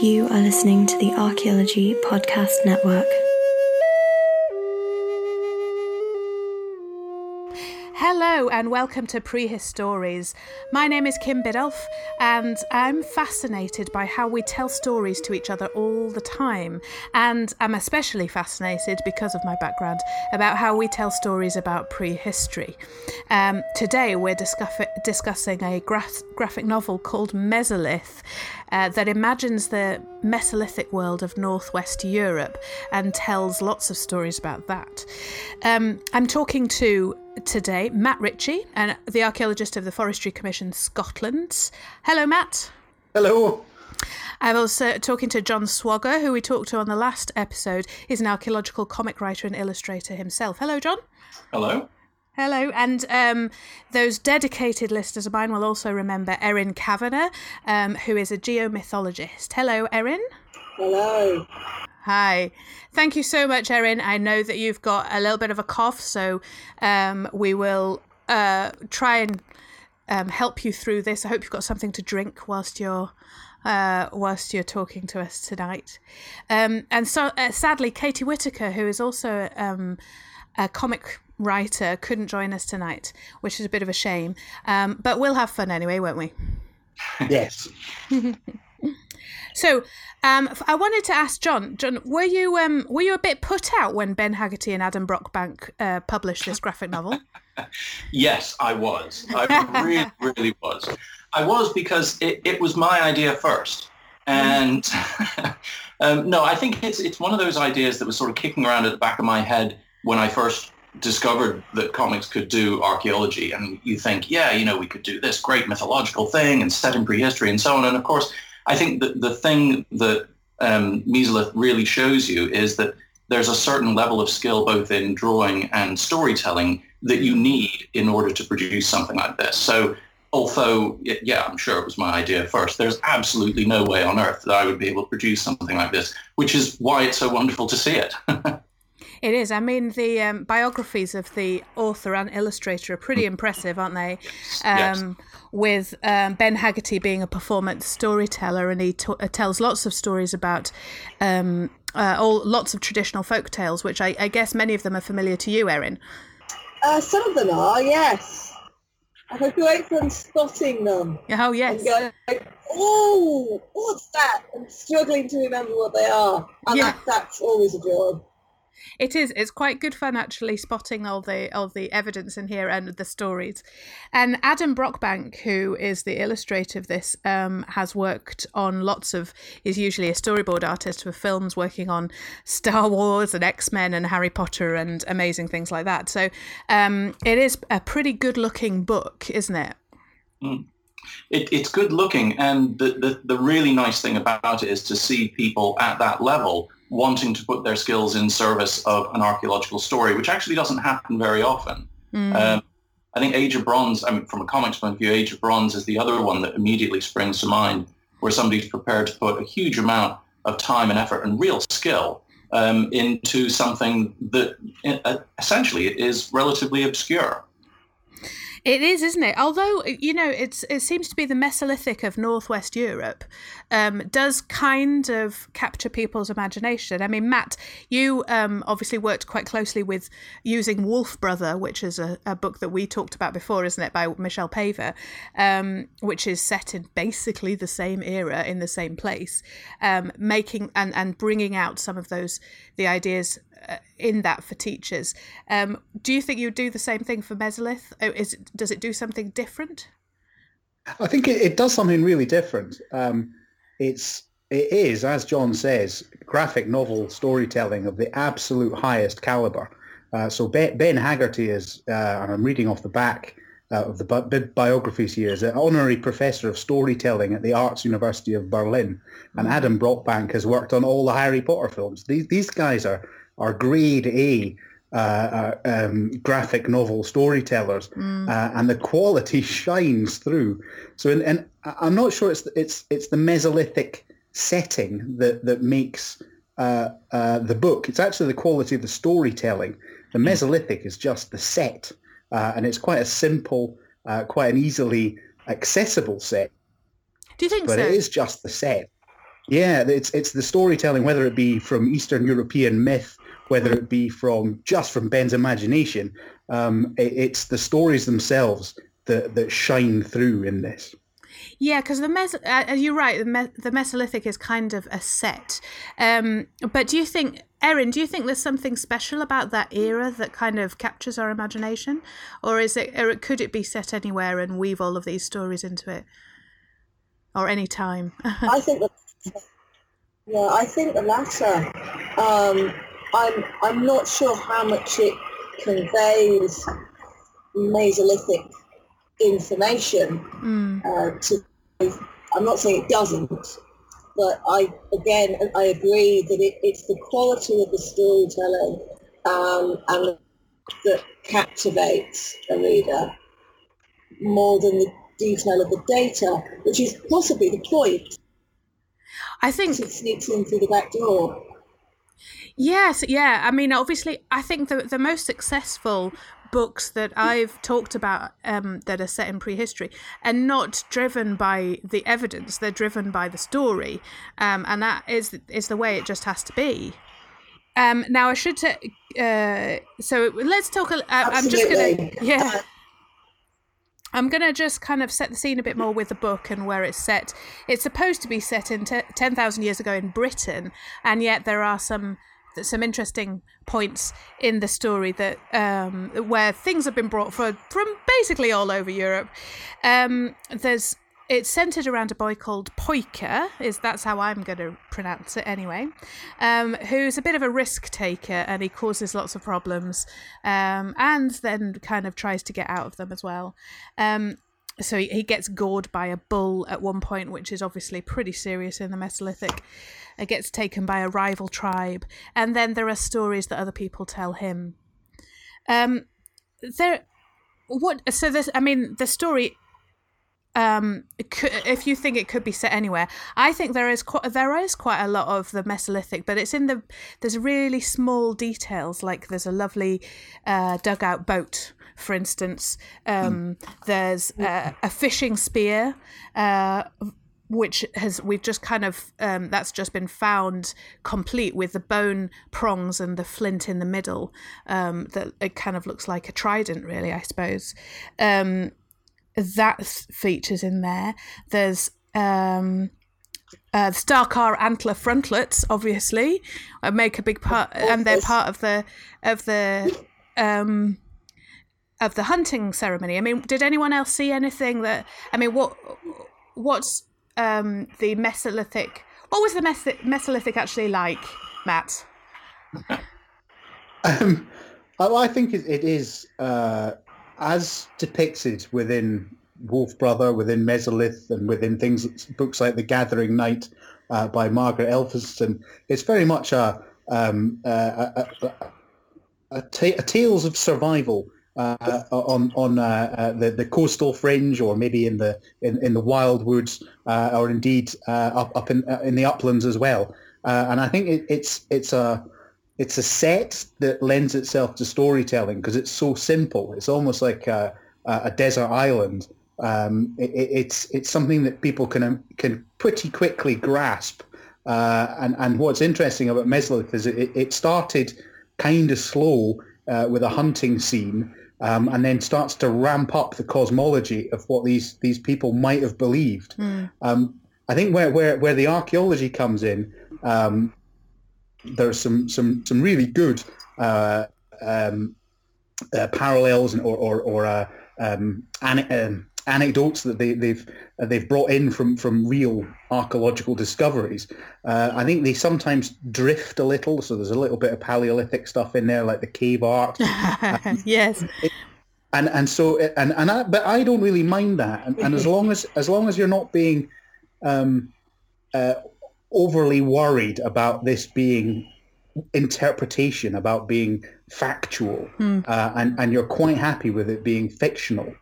You are listening to the Archaeology Podcast Network. Hello and welcome to Prehistories. My name is Kim Biddulph and I'm fascinated by how we tell stories to each other all the time. And I'm especially fascinated because of my background about how we tell stories about prehistory. Um, today we're discuss- discussing a gra- graphic novel called Mesolith uh, that imagines the Mesolithic world of northwest Europe and tells lots of stories about that. Um, I'm talking to today Matt Ritchie, and the archaeologist of the Forestry Commission Scotland. Hello, Matt. Hello. I'm also talking to John Swogger, who we talked to on the last episode. He's an archaeological comic writer and illustrator himself. Hello, John. Hello. Hello, and um, those dedicated listeners of mine will also remember Erin Kavanagh, um, who is a geomythologist. Hello, Erin. Hello. Hi. Thank you so much, Erin. I know that you've got a little bit of a cough, so um, we will uh, try and um, help you through this. I hope you've got something to drink whilst you're uh, whilst you're talking to us tonight. Um, and so, uh, sadly, Katie Whitaker, who is also um, a comic writer, couldn't join us tonight, which is a bit of a shame. Um, but we'll have fun anyway, won't we? Yes. So, um, I wanted to ask John. John, were you um, were you a bit put out when Ben Haggarty and Adam Brockbank uh, published this graphic novel? yes, I was. I really, really was. I was because it, it was my idea first. And um, no, I think it's it's one of those ideas that was sort of kicking around at the back of my head when I first discovered that comics could do archaeology. And you think, yeah, you know, we could do this great mythological thing and set in prehistory and so on. And of course, I think that the thing that um, really shows you is that there's a certain level of skill both in drawing and storytelling that you need in order to produce something like this. So although, yeah, I'm sure it was my idea first, there's absolutely no way on earth that I would be able to produce something like this, which is why it's so wonderful to see it. It is. I mean, the um, biographies of the author and illustrator are pretty impressive, aren't they? Yes. Um, with um, Ben Haggarty being a performance storyteller, and he t- uh, tells lots of stories about um, uh, all lots of traditional folk tales, which I, I guess many of them are familiar to you, Erin. Uh, some of them are, yes. I have great fun spotting them. Oh yes, And going, oh, what's that? And struggling to remember what they are. And Yeah. that, that's always a joy. It is. It's quite good fun actually spotting all the all the evidence in here and the stories. And Adam Brockbank, who is the illustrator of this, um, has worked on lots of. is usually a storyboard artist for films, working on Star Wars and X Men and Harry Potter and amazing things like that. So um, it is a pretty good looking book, isn't it? it, it's good looking, and the, the, the really nice thing about it is to see people at that level wanting to put their skills in service of an archaeological story, which actually doesn't happen very often. Um, I think Age of Bronze, I mean, from a comics point of view, Age of Bronze is the other one that immediately springs to mind, where somebody's prepared to put a huge amount of time and effort and real skill um, into something that uh, essentially is relatively obscure. It is, isn't it? Although you know, it's it seems to be the Mesolithic of Northwest Europe um, does kind of capture people's imagination. I mean, Matt, you um, obviously worked quite closely with using Wolf Brother, which is a, a book that we talked about before, isn't it, by Michelle Paver, um, which is set in basically the same era in the same place, um, making and and bringing out some of those the ideas uh, in that for teachers. Um, do you think you would do the same thing for Mesolith? Oh, Is it, does it do something different? I think it, it does something really different. Um, it's it is, as John says, graphic novel storytelling of the absolute highest caliber. Uh, so Ben, ben Haggarty is, uh, and I'm reading off the back uh, of the bi- bi- biographies here, is an honorary professor of storytelling at the Arts University of Berlin. And Adam Brockbank has worked on all the Harry Potter films. These these guys are are grade A uh, uh, um, graphic novel storytellers, uh, and the quality shines through. So, and, I'm not sure it's it's it's the Mesolithic setting that that makes uh, uh, the book. It's actually the quality of the storytelling. The Mesolithic is just the set, uh, and it's quite a simple, uh, quite an easily accessible set, Do you think but so? it is just the set. Yeah, it's it's the storytelling, whether it be from Eastern European myth, whether it be from just from Ben's imagination. Um, it, it's the stories themselves that that shine through in this. Yeah, because the Mes- uh, you're right. The, Me- the Mesolithic is kind of a set. Um, but do you think, Erin? Do you think there's something special about that era that kind of captures our imagination, or is it, or could it be set anywhere and weave all of these stories into it, or any time? I think that. Yeah, I think the latter. Um, I'm I'm not sure how much it conveys Mesolithic information Mm. uh, to. I'm not saying it doesn't, but I again I agree that it, it's the quality of the storytelling um, and that captivates a reader more than the detail of the data, which is possibly the point. I think It sneaks in through the back door. Yes, yeah. I mean, obviously, I think the the most successful books that I've talked about um, that are set in prehistory are not driven by the evidence; they're driven by the story, um, and that is is the way it just has to be. Um, now, I should say, uh, so let's talk. a- Uh, I'm just gonna, yeah. I'm going to just kind of set the scene a bit more with the book and where it's set. It's supposed to be set in te- 10,000 years ago in Britain, and yet there are some some interesting points in the story that um, where things have been brought from basically all over Europe. Um, there's it's centered around a boy called Poika, is that's how I'm going to pronounce it anyway, um, who's a bit of a risk taker and he causes lots of problems, um, and then kind of tries to get out of them as well. Um, so he gets gored by a bull at one point, which is obviously pretty serious in the Mesolithic. It gets taken by a rival tribe, and then there are stories that other people tell him. Um, there, what? So this, I mean, the story um could, if you think it could be set anywhere i think there is quite there is quite a lot of the mesolithic but it's in the there's really small details like there's a lovely uh, dugout boat for instance um there's uh, a fishing spear uh which has we've just kind of um, that's just been found complete with the bone prongs and the flint in the middle um, that it kind of looks like a trident really i suppose um, that features in there. There's um, uh, Star Carr antler frontlets, obviously, uh, make a big part, and they're part of the of the um, of the hunting ceremony. I mean, did anyone else see anything that? I mean, what what's um, the Mesolithic? What was the Mes- Mesolithic actually like, Matt? Um, I, think it, is uh, as depicted within Wolf Brother, within Mesolith, and within things books like The Gathering Night uh, by Margaret Elphinstone. It's very much a um, a tales of survival. Uh, on on uh, uh, the the coastal fringe, or maybe in the in, in the wild woods, uh, or indeed uh, up up in in the uplands as well. And I think it, it's it's a it's a set that lends itself to storytelling because it's so simple. It's almost like a, a desert island. Um, it, it's it's something that people can can pretty quickly grasp. And and what's interesting about Mesolith is it, it started kind of slow uh, with a hunting scene, um, and then starts to ramp up the cosmology of what these these people might have believed. Um, I think where where where the archaeology comes in. Um, there's some some some really good uh, um, uh, parallels and, or or, or uh, um, an, um, anecdotes that they, they've uh, they've brought in from from real archaeological discoveries. Uh, I think they sometimes drift a little, so there's a little bit of Paleolithic stuff in there, like the cave art, yes. and and so and and I, but I don't really mind that, and, and as long as as long as you're not being um, uh, overly worried about this being interpretation, about being factual, uh, and and you're quite happy with it being fictional,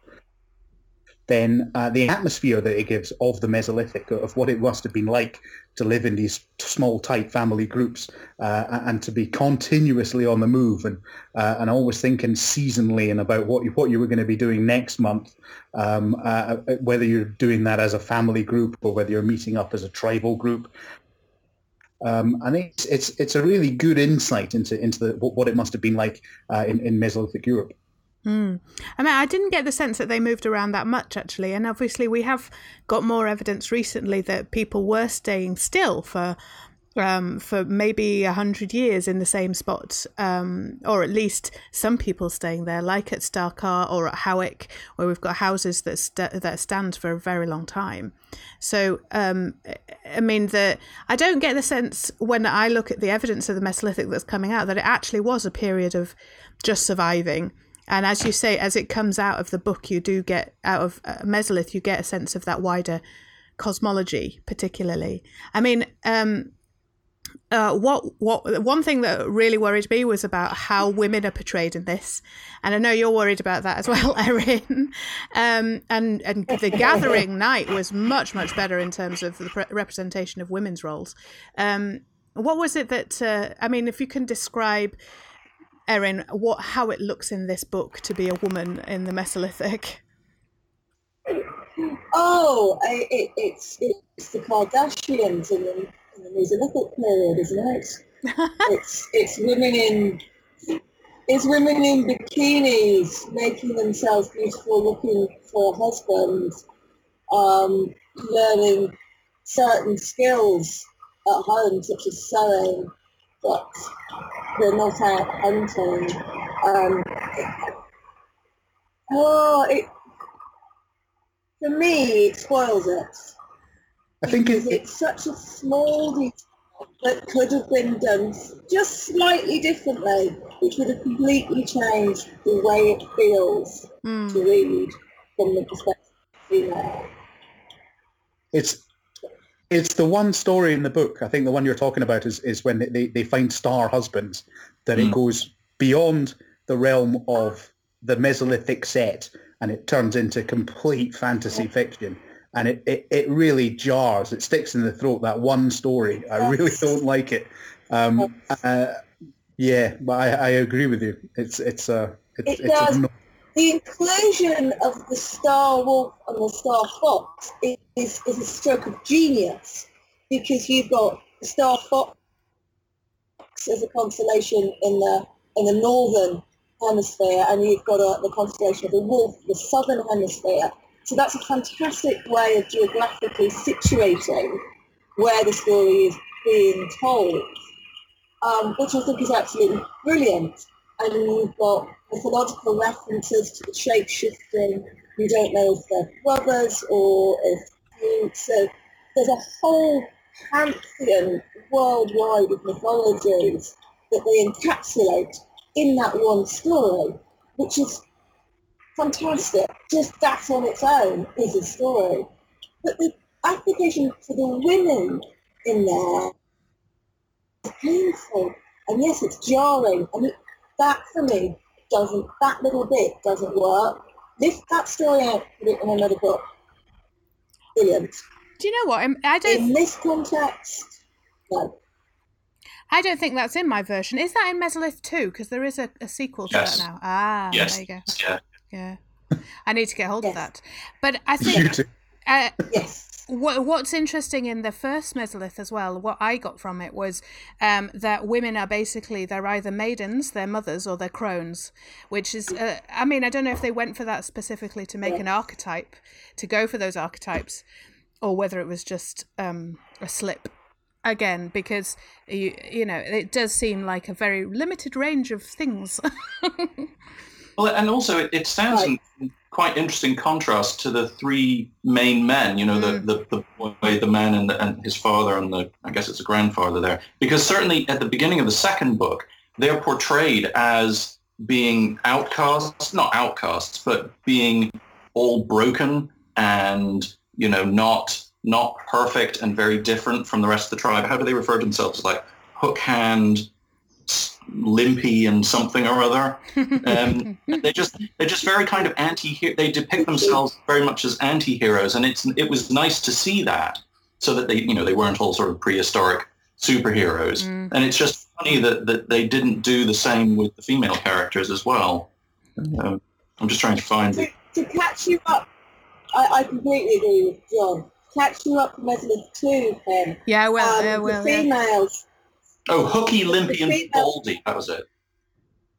then uh, the atmosphere that it gives of the Mesolithic, of what it must have been like to live in these small, tight family groups, uh, and to be continuously on the move, and uh, and always thinking seasonally and about what you, what you were going to be doing next month, um, uh, whether you're doing that as a family group or whether you're meeting up as a tribal group. Um, and it's, it's it's a really good insight into into the, what it must have been like uh, in, in Mesolithic Europe. Mm. I mean, I didn't get the sense that they moved around that much, actually. And obviously, we have got more evidence recently that people were staying still for um, for maybe a hundred years in the same spot, um, or at least some people staying there, like at Star Carr or at Howick, where we've got houses that st- that stand for a very long time. So, um, I mean, the I don't get the sense when I look at the evidence of the Mesolithic that's coming out that it actually was a period of just surviving. And as you say, as it comes out of the book, you do get out of uh, Mesolith, you get a sense of that wider cosmology, particularly. I mean, um, uh, what what one thing that really worried me was about how women are portrayed in this, and I know you're worried about that as well, Erin. Um, and and the Gathering night was much much better in terms of the pre- representation of women's roles. Um, what was it that uh, I mean? If you can describe, Erin, what how it looks in this book to be a woman in the Mesolithic. Oh, it, it's it's the Kardashians and the in the Mesolithic period, isn't it? it's it's women in it's women in bikinis making themselves beautiful, looking for husbands, um, learning certain skills at home, such as sewing, but they're not out hunting. Um, oh, it, for me, it spoils it. I think it, it's such a small detail that could have been done just slightly differently, which would have completely changed the way it feels mm. to read from the perspective of female. It's it's the one story in the book. I think the one you're talking about is, is when they, they find star husbands, that mm. it goes beyond the realm of the Mesolithic set and it turns into complete fantasy fiction and it, it, it really jars. It sticks in the throat. That one story, I really don't like it. Um, uh, yeah, but I, I agree with you. It's it's a uh, it's, it does. A, the inclusion of the star wolf and the star fox is, is a stroke of genius because you've got star fox as a constellation in the in the northern hemisphere, and you've got a, the constellation of the wolf, in the southern hemisphere, so that's a fantastic way of geographically situating where the story is being told, um, which I think is absolutely brilliant. And you've got mythological references to the shape-shifting. You don't know if they're brothers or if... So there's a whole pantheon worldwide of mythologies that they encapsulate in that one story, which is fantastic. Just that on its own is a story. But the application for the women in there is painful. And yes, it's jarring. I mean, that for me doesn't, that little bit doesn't work. Lift that story out, put it in another book. Brilliant. Do you know what? I don't. In this context, no. I don't think that's in my version. Is that in Mesolith too? Because there is a, a sequel to yes. that now. Ah, yes. there you go. Yeah. Yeah. I need to get hold yes. of that. But I think uh, yes. What, what's interesting in the first Mesolith as well, what I got from it was um, that women are basically they're either maidens, they're mothers, or they're crones. Which is, uh, I mean, I don't know if they went for that specifically to make an archetype, to go for those archetypes, or whether it was just um, a slip again because you you know it does seem like a very limited range of things Well, and also it, it stands right. in quite interesting contrast to the three main men. You know, mm. the, the, the boy, the man, and, the, and his father, and the I guess it's a grandfather there. Because certainly at the beginning of the second book, they're portrayed as being outcasts, not outcasts, but being all broken and you know not not perfect and very different from the rest of the tribe. How do they refer to themselves? Like hook hand, limpy and something or other. Um, they just they're just very kind of anti. They depict themselves very much as anti-heroes, and it's it was nice to see that, so that they you know they weren't all sort of prehistoric superheroes. Mm. And it's just funny that that they didn't do the same with the female characters as well. Um, I'm just trying to find to, to catch you up. I, I completely agree with John. catch you up to Mesolith too, Ken. Yeah, well, Um, yeah, the well, yeah. Females, Oh, Hooky, Limpy, and female- Baldy. That was it.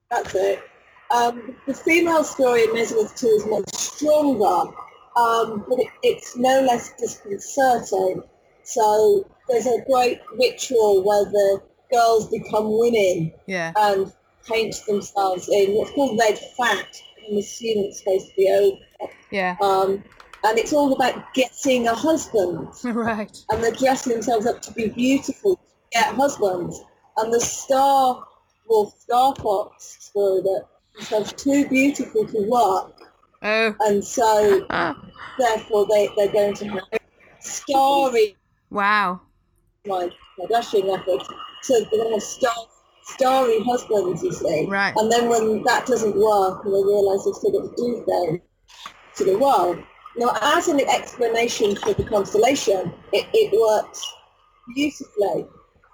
that's it. Um, the female story in Mesolith 2 is much stronger, um, but it, it's no less disconcerting. So there's a great ritual where the girls become women yeah, and paint themselves in what's called red fat. I'm assuming it's supposed to be over. yeah, Um, and it's all about getting a husband. right. and they're dressing themselves up to be beautiful to get husbands. And the Star Wolf Star Fox story that themselves too beautiful to work, Oh, and so therefore they, they're going to have starry wow. my Kardashian efforts. So they're going to have star, starry husbands, you see. Right. And then when that doesn't work and they realise they've still got to do things to the world. Now, as an explanation for the constellation, it, it works beautifully.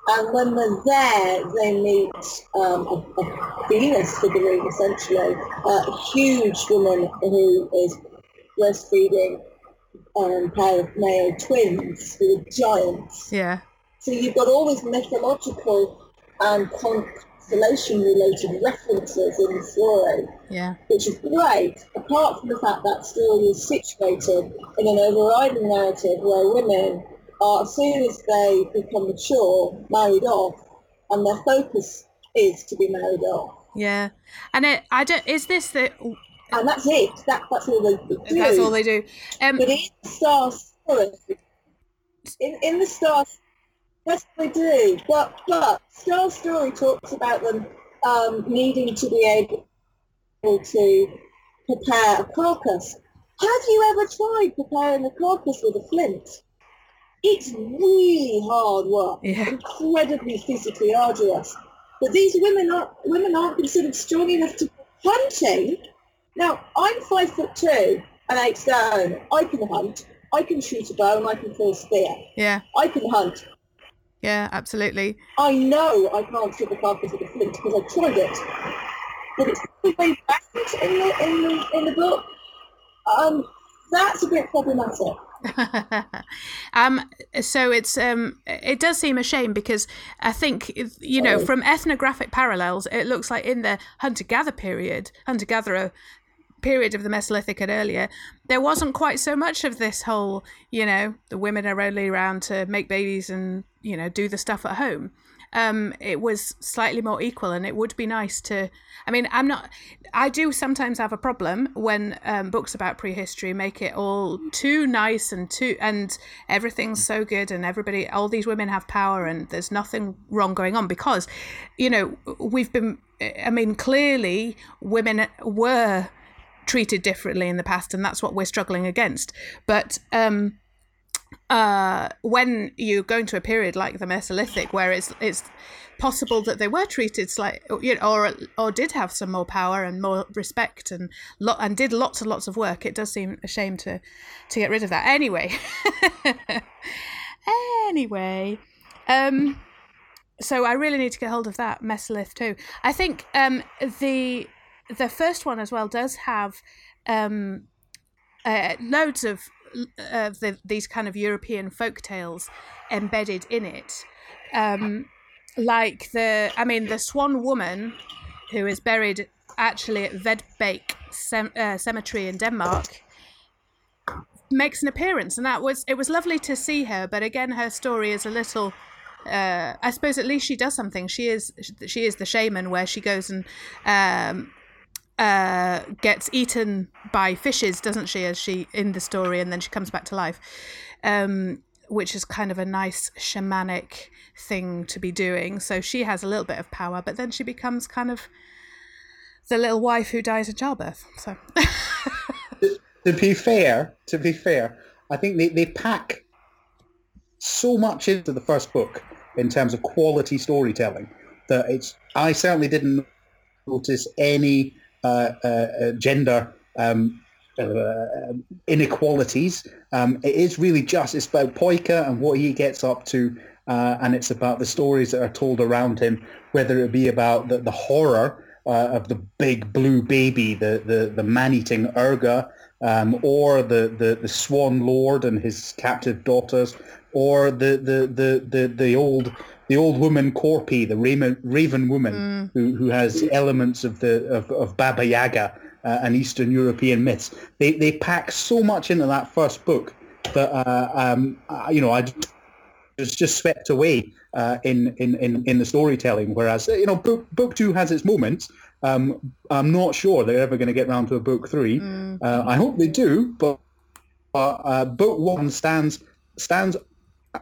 And when they're there, they meet um, a, a Venus figurine, essentially, a huge woman who is breastfeeding um, pair of male twins who are giants. Yeah, So you've got all these mythological and constellation-related references in the story, yeah, which is great, apart from the fact that story is situated in an overriding narrative where women are, as soon as they become mature, married off, and their focus is to be married off. yeah. And it, I don't. Is this the? And that's it. That, that's all they do. That's all they do. Um, But in the Star story, in, in the Star, yes, they do. But but Star story talks about them um, needing to be able to prepare a carcass. Have you ever tried preparing a carcass with a flint? It's really hard work, Yeah. incredibly physically arduous. But these women aren't women aren't considered strong enough to hunting. Now I'm five foot two and eight stone. I can hunt. I can shoot a bow and I can throw a spear. yeah, I can hunt. yeah, absolutely. I know I can't shoot a carcass with a flint because I've tried it. But it's way back in the in the in the book. Um, that's a bit problematic. um so it's um it does seem a shame because i think you know Oh. from ethnographic parallels it looks like in the hunter gatherer period hunter gatherer period of the mesolithic and earlier there wasn't quite so much of this whole you know the women are only around to make babies and you know do the stuff at home um, it was slightly more equal, and it would be nice to. I mean, I'm not. I do sometimes have a problem when um, books about prehistory make it all too nice and too, and everything's so good, and everybody, all these women have power, and there's nothing wrong going on because, you know, we've been. I mean, clearly, women were treated differently in the past, and that's what we're struggling against. But um, uh, when you go into a period like the Mesolithic, where it's it's possible that they were treated slightly, you know, or or did have some more power and more respect and lot and did lots and lots of work, it does seem a shame to to get rid of that. Anyway, anyway, um, so I really need to get hold of that Mesolith too. I think um the the first one as well does have um uh, loads of of the, these kind of European folk tales embedded in it. Um, like the, I mean, the Swan Woman, who is buried actually at Vedbæk Cem- uh, Cemetery in Denmark, makes an appearance, and that was it was lovely to see her. But again, her story is a little. Uh, I suppose at least she does something. She is she is the shaman, where she goes and um, uh, gets eaten by fishes, doesn't she? As she in the story, and then she comes back to life, um, which is kind of a nice shamanic thing to be doing. So she has a little bit of power, but then she becomes kind of the little wife who dies in childbirth. So to be fair, to be fair, I think they, they pack so much into the first book in terms of quality storytelling that it's. I certainly didn't notice any gender um, uh, inequalities. Um, it is really just it's about Poika and what he gets up to, uh, and it's about the stories that are told around him, whether it be about the, the horror uh, of the big blue baby, the the, the man-eating Urga, um, or the, the, the Swan Lord and his captive daughters, or the the, the, the, the old the old woman Korpi, the Raven, Raven woman, Mm. who, who has elements of the of, of Baba Yaga uh, and Eastern European myths. They they pack so much into that first book that uh, um, uh, you know I was just swept away uh, in, in, in, in the storytelling. Whereas you know book book two has its moments. Um, I'm not sure they're ever going to get round to a book three. Mm. Uh, I hope they do, but uh, uh, book one stands stands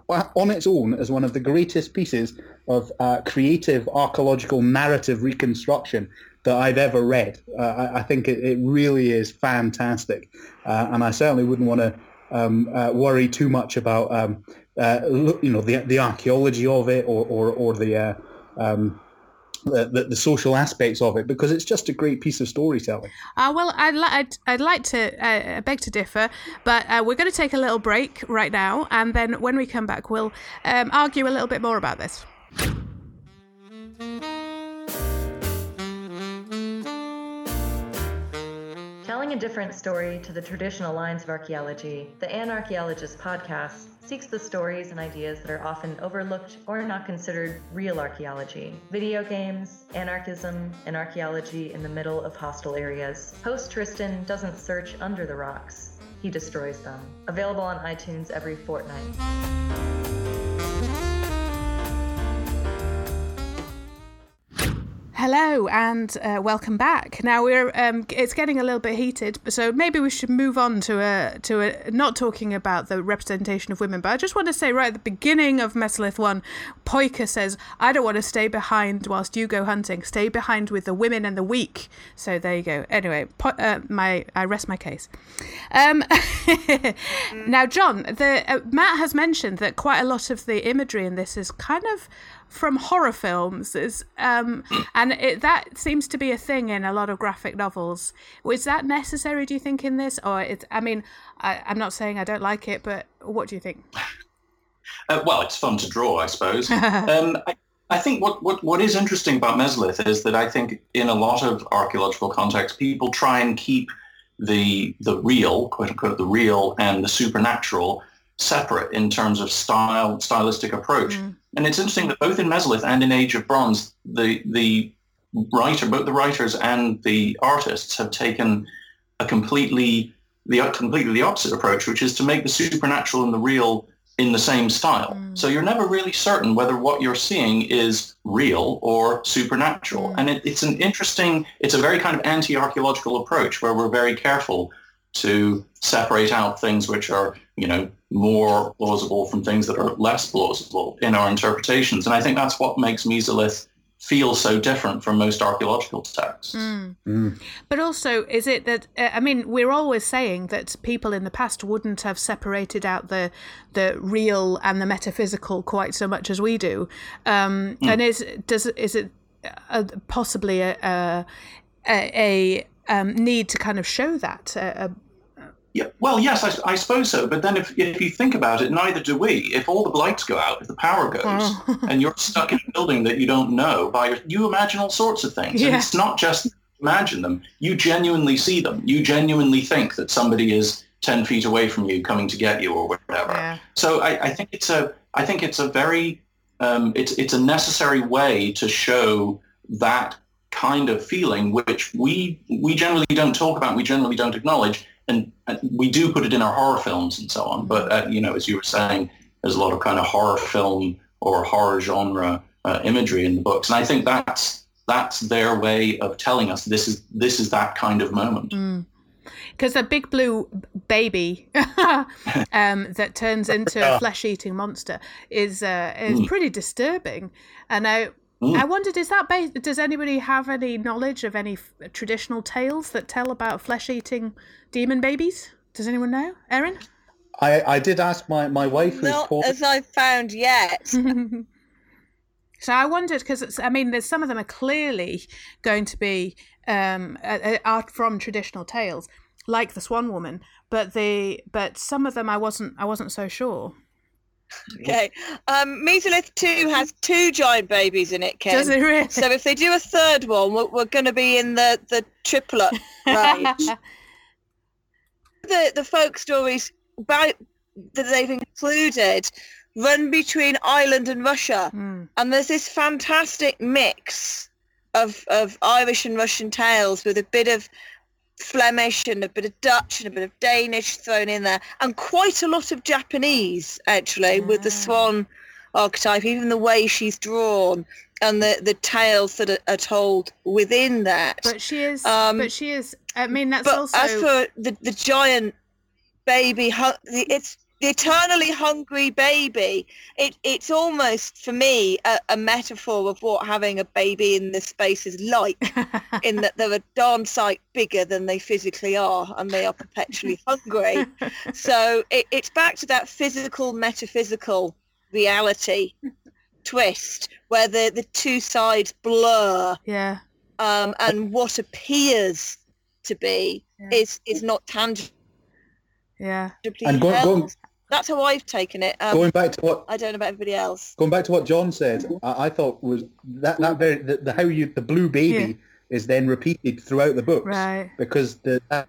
on its own as one of the greatest pieces of uh, creative archaeological narrative reconstruction that I've ever read. Uh, I, I think it, it really is fantastic, uh, and I certainly wouldn't want to um, uh, worry too much about um, uh, you know the the archaeology of it or or, or the, uh, um, the, the the social aspects of it because it's just a great piece of storytelling. Uh, well, I'd, li- I'd, I'd like to uh, beg to differ, but uh, we're going to take a little break right now, and then when we come back, we'll um, argue a little bit more about this. Telling a different story to the traditional lines of archaeology, the Anarchaeologist podcast seeks the stories and ideas that are often overlooked or not considered real archaeology. Video games, anarchism, and archaeology in the middle of hostile areas. Host Tristan doesn't search under the rocks, he destroys them. Available on iTunes every fortnight. Hello and uh, welcome back. Now we're um, it's getting a little bit heated, so maybe we should move on to a to a not talking about the representation of women. But I just want to say right at the beginning of Mesolith One, Poika says, "I don't want to stay behind whilst you go hunting. Stay behind with the women and the weak." So there you go. Anyway, po- uh, my I rest my case. Um, now, John, the uh, Matt has mentioned that quite a lot of the imagery in this is kind of from horror films is um and it, that seems to be a thing in a lot of graphic novels was that necessary do you think in this or it's i mean I, i'm not saying i don't like it but what do you think Uh, well, it's fun to draw, I suppose. um, I, I think what, what, what is interesting about Mesolith is that I think in a lot of archaeological contexts, people try and keep the the real, quote unquote, the real and the supernatural separate in terms of style, stylistic approach. And it's interesting that both in Mesolith and in Age of Bronze, the the writer, both the writers and the artists have taken a completely the completely the opposite approach, which is to make the supernatural and the real in the same style. Hmm. So you're never really certain whether what you're seeing is real or supernatural. Hmm. And it, it's an interesting, it's a very kind of anti-archaeological approach where we're very careful to separate out things which are, you know, more plausible from things that are less plausible in our interpretations. And I think that's what makes Mesolith feel so different from most archaeological texts. But also, is it that uh, I mean, we're always saying that people in the past wouldn't have separated out the the real and the metaphysical quite so much as we do. Um, And is does is it uh, possibly a a, a, a um, need to kind of show that? Uh, Yeah, well, yes, I, I suppose so. But then if, if you think about it, neither do we. If all the lights go out, if the power goes, Oh. and you're stuck in a building that you don't know, by your, you imagine all sorts of things. And it's not just imagine them. You genuinely see them. You genuinely think that somebody is 10 feet away from you coming to get you or whatever. Yeah. So I, I think it's a I think it's a very um, it's it's a necessary way to show that kind of feeling which we we generally don't talk about, we generally don't acknowledge, and, and we do put it in our horror films and so on. But uh, you know, as you were saying, there's a lot of kind of horror film or horror genre uh, imagery in the books, and I think that's that's their way of telling us this is this is that kind of moment. because the big blue baby um, that turns into a flesh-eating monster is uh, is pretty disturbing. And I I wondered, is that based? Does anybody have any knowledge of any f- traditional tales that tell about flesh-eating demon babies? Does anyone know, Erin? I, I did ask my, my wife who's Not called as I've found yet. So I wondered because I mean, there's some of them are clearly going to be um, uh, uh, are from traditional tales, like the Swan Woman, but the but some of them I wasn't I wasn't so sure. Okay. Um, Mesolith 2 has two giant babies in it, Ken. Does it really? So if they do a third one, we're, we're going to be in the, the triplet range. the, the folk stories about that they've included run between Ireland and Russia. Mm. And there's this fantastic mix of, of Irish and Russian tales with a bit of Flemish and a bit of Dutch and a bit of Danish thrown in there, and quite a lot of Japanese actually with the swan archetype, even the way she's drawn and the, the tales that are, are told within that. But she is. Um, but she is. I mean, that's but also. as for the, the giant baby, it's the eternally hungry baby. It, it's almost for me a, a metaphor of what having a baby in this space is like. in that they're a darn sight bigger than they physically are and they are perpetually hungry. So it, it's back to that physical, metaphysical reality twist where the, the two sides blur yeah. um, and what appears to be Yeah. is, is not tangible Yeah. And go- held. Going- That's how I've taken it. Um, Going back to what I don't know about everybody else. going back to what John said, I, I thought was that that very the, the how you the blue baby is then repeated throughout the books Right. because the that,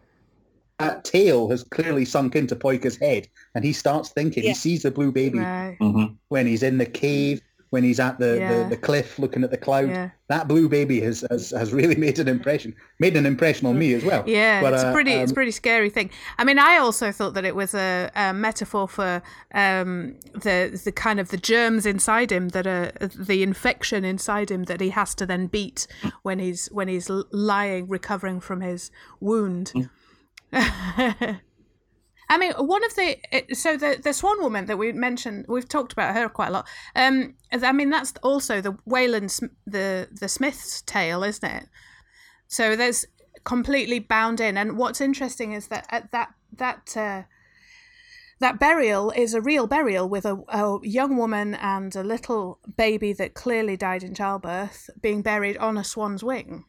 that tale has clearly sunk into Poika's head, and he starts thinking. Yeah. He sees the blue baby Right. Mhm. when he's in the cave, when he's at the, Yeah. the, the cliff looking at the cloud. Yeah. That blue baby has, has has really made an impression. Made an impression on me as well. Yeah, But, it's uh, pretty, it's a um, pretty scary thing. I mean, I also thought that it was a, a metaphor for um, the the kind of the germs inside him that are the infection inside him that he has to then beat when he's when he's lying recovering from his wound. I mean, one of the so the the Swan Woman that we mentioned, we've talked about her quite a lot. Um, I mean, that's also the Wayland the the Smith's tale, isn't it? So there's completely bound in, and what's interesting is that at that that uh, that burial is a real burial with a, a young woman and a little baby that clearly died in childbirth being buried on a swan's wing.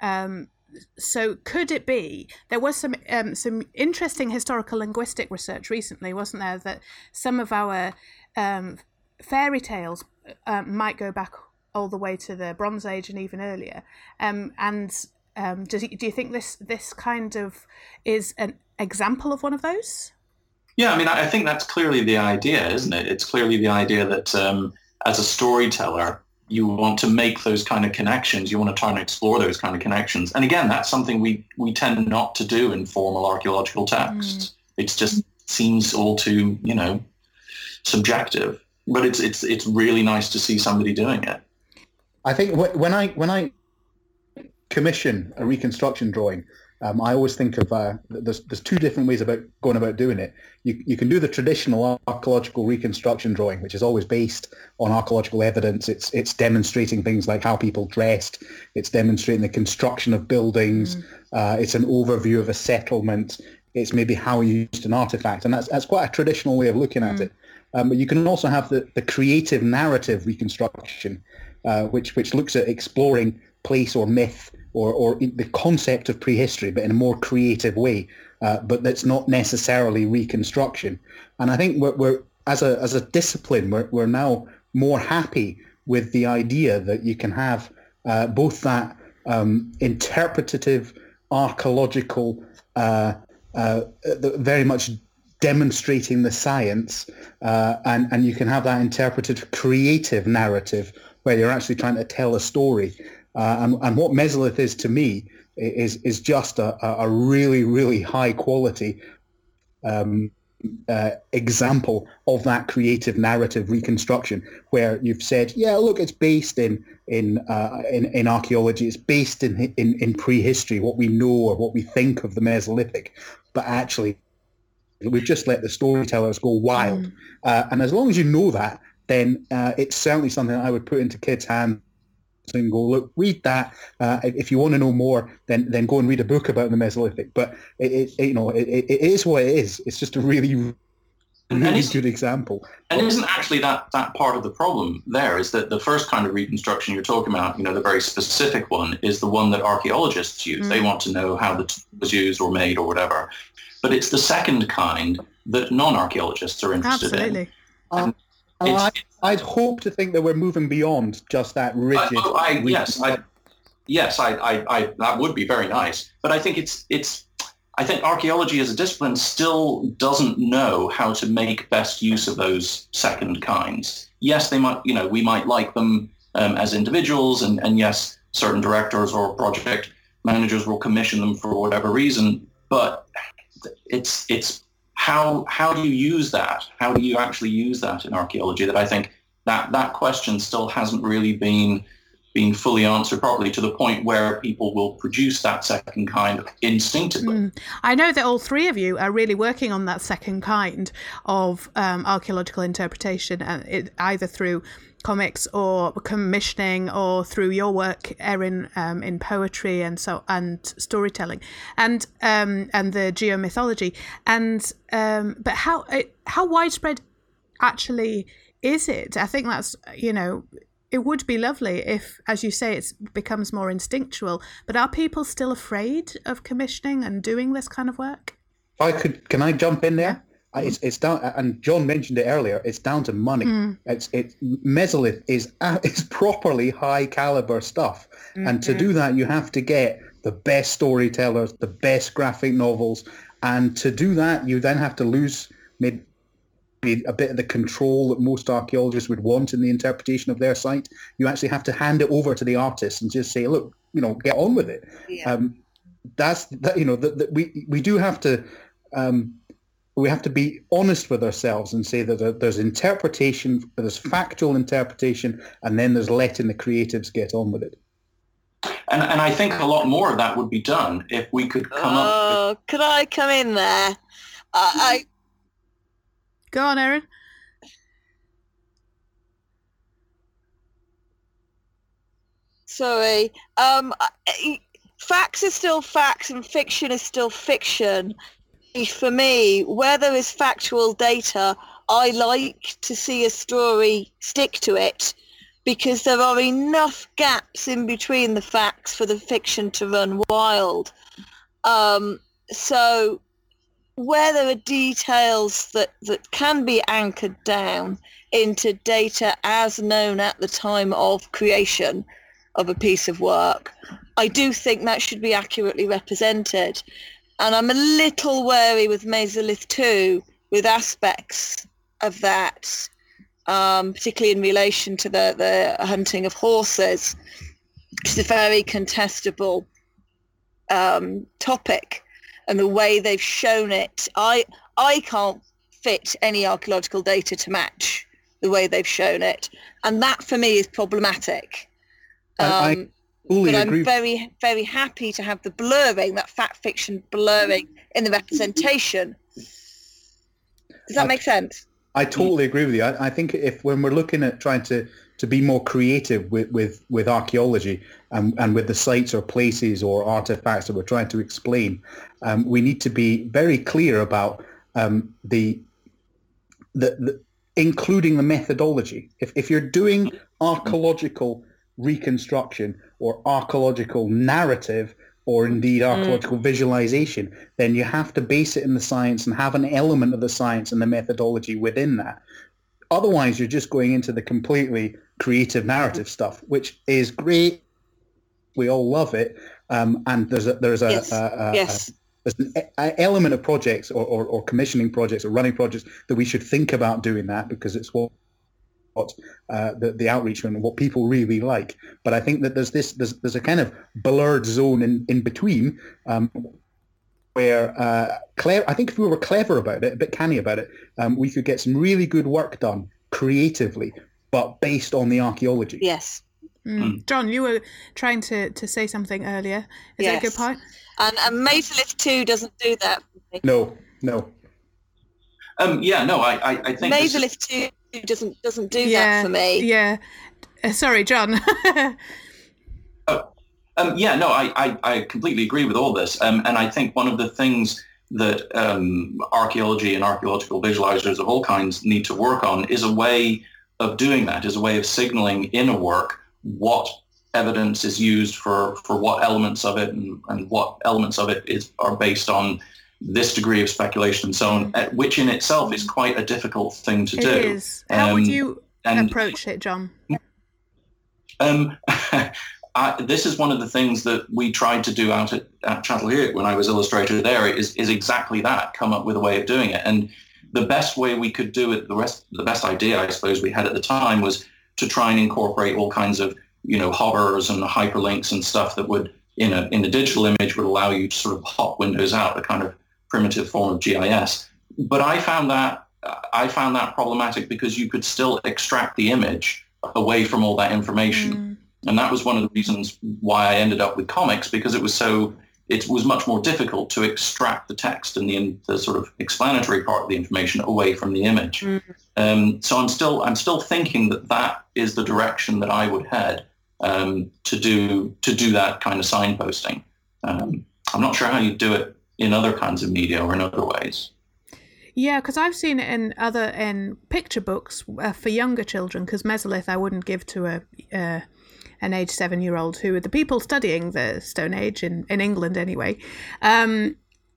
Um, so could it be there was some um, some interesting historical linguistic research recently, wasn't there, that some of our um, fairy tales um, might go back all the way to the Bronze Age and even earlier. Um, and um, does, do you think this this kind of is an example of one of those? Yeah, I mean, I I think that's clearly the idea, isn't it? It's clearly the idea that um, as a storyteller, you want to make those kind of connections. You want to try and explore those kind of connections. And again, that's something we, we tend not to do in formal archaeological texts. Mm. It just seems all too, you know, subjective. But it's it's it's really nice to see somebody doing it. I think when I when I commission a reconstruction drawing, um, I always think of uh, there's there's two different ways about going about doing it. You you can do the traditional archaeological reconstruction drawing, which is always based on archaeological evidence. It's it's demonstrating things like how people dressed. It's demonstrating the construction of buildings. Uh, it's an overview of a settlement. It's maybe how you used an artifact, and that's that's quite a traditional way of looking at it. Um, but you can also have the, the creative narrative reconstruction, uh, which which looks at exploring place or myth or, or the concept of prehistory, but in a more creative way. Uh, but that's not necessarily reconstruction. And I think we're, we're as a as a discipline, we're we're now more happy with the idea that you can have uh, both that um, interpretative archaeological uh, uh, very much demonstrating the science, uh, and and you can have that interpretive, creative narrative where you're actually trying to tell a story. Uh, and and what Mesolith is to me is is just a, a really really high quality um, uh, example of that creative narrative reconstruction, where you've said, yeah, look, it's based in in uh, in, in archaeology, it's based in, in in prehistory, what we know or what we think of the Mesolithic, but actually we've just let the storytellers go wild. Uh, and as long as you know that, then uh, it's certainly something I would put into kids' hands and go, look, read that. Uh, if if you want to know more, then then go and read a book about the Mesolithic. But it, it, it- you know, it, it it is what it is. It's just a really, And really good example. And isn't actually that, that part of the problem there is that the first kind of reconstruction you're talking about, you know, the very specific one is the one that archaeologists use. They want to know how the tool was used or made or whatever. But it's the second kind that non-archaeologists are interested Absolutely. in. I, It's- I'd hope to think that we're moving beyond just that I, rigid. oh, I, yes, I, yes, I, I, I, that would be very nice. But I think it's, it's, I think archaeology as a discipline still doesn't know how to make best use of those second kinds. Yes, they might, you know, we might like them um, as individuals, and, and yes, certain directors or project managers will commission them for whatever reason. But it's it's how how do you use that? How do you actually use that in archaeology? That I think that that question still hasn't really been being fully answered properly to the point where people will produce that second kind instinctively. Mm. I know that all three of you are really working on that second kind of um, archaeological interpretation, uh, it, either through comics or commissioning or through your work erin um, in poetry and so and storytelling and um, and the geomythology and um, but how how widespread actually is it i think that's you know it would be lovely if, as you say, it becomes more instinctual. But are people still afraid of commissioning and doing this kind of work? I could, can I jump in there? It's, it's down, and John mentioned it earlier. It's down to money. Mm. It's it mesolith is is properly high caliber stuff, mm-hmm. and to do mm-hmm. that, you have to get the best storytellers, the best graphic novels, and to do that, you then have to lose a bit of the control that most archaeologists would want in the interpretation of their site. You actually have to hand it over to the artist and just say, look, you know, get on with it. Yeah. Um, that's that, you know, that we we do have to um, we have to be honest with ourselves and say that there's interpretation, there's factual interpretation, and then there's letting the creatives get on with it. And, and I think a lot more of that would be done if we could come oh, up. With... could I come in there? I Go on, Erin. Sorry. Um, facts are still facts and fiction is still fiction. For me, where there is factual data, I like to see a story stick to it because there are enough gaps in between the facts for the fiction to run wild. Um, so where there are details that, that can be anchored down into data as known at the time of creation of a piece of work, I do think that should be accurately represented. And I'm a little wary with Mesolith 2 with aspects of that, um, particularly in relation to the, the hunting of horses, which is a very contestable um, topic and the way they've shown it, I I can't fit any archaeological data to match the way they've shown it, and that for me is problematic. Um, I, I um, but I'm agree. very very happy to have the blurring, that fact fiction blurring in the representation. Does that I, make sense? I totally agree with you. I, I think if when we're looking at trying to to be more creative with, with, with archaeology and, and with the sites or places or artifacts that we're trying to explain. Um, we need to be very clear about um, the, the, the, including the methodology. If, if you're doing archaeological reconstruction or archaeological narrative or indeed mm. archaeological mm. visualization, then you have to base it in the science and have an element of the science and the methodology within that. Otherwise, you're just going into the completely creative narrative stuff, which is great. We all love it, um, and there's a there's a, yes. a, a, yes. there's an element of projects or, or, or, commissioning projects or running projects that we should think about doing that because it's what what uh, the, the outreach and what people really like. But I think that there's this there's, there's a kind of blurred zone in, in between um, where uh, clever, I think if we were clever about it, a bit canny about it, um, we could get some really good work done creatively but based on the archaeology. Yes. Mm. John, you were trying to, to say something earlier. Is yes. that a good point? And, and Mesolith 2 doesn't do that. No, no. Um, yeah, no, I, I, I think... Mesolith 2 doesn't, doesn't do yeah, that for me. Yeah. Uh, sorry, John. um, yeah, no, I, I, I, completely agree with all this. Um, and I think one of the things that um, archaeology and archaeological visualizers of all kinds need to work on is a way of doing that is a way of signaling in a work what evidence is used for, for what elements of it and, and what elements of it is are based on this degree of speculation and so on, which in itself is quite a difficult thing to it do. It is. How um, would you and, approach it, John? Um, I, this is one of the things that we tried to do out at, at Çatalhöyük when I was illustrator there is, is exactly that, come up with a way of doing it. And the best way we could do it, the rest, the best idea I suppose we had at the time was to try and incorporate all kinds of, you know, hovers and hyperlinks and stuff that would, in a, in a digital image, would allow you to sort of pop windows out, a kind of primitive form of GIS. But I found that I found that problematic because you could still extract the image away from all that information. Mm. And that was one of the reasons why I ended up with comics because it was so it was much more difficult to extract the text and the, the sort of explanatory part of the information away from the image. Mm. Um, so I'm still I'm still thinking that that is the direction that I would head um, to do to do that kind of signposting. Um, I'm not sure how you do it in other kinds of media or in other ways. Yeah, because I've seen it in other in picture books uh, for younger children. Because mesolith, I wouldn't give to a uh, an age seven year old who are the people studying the Stone Age in in England anyway. Um,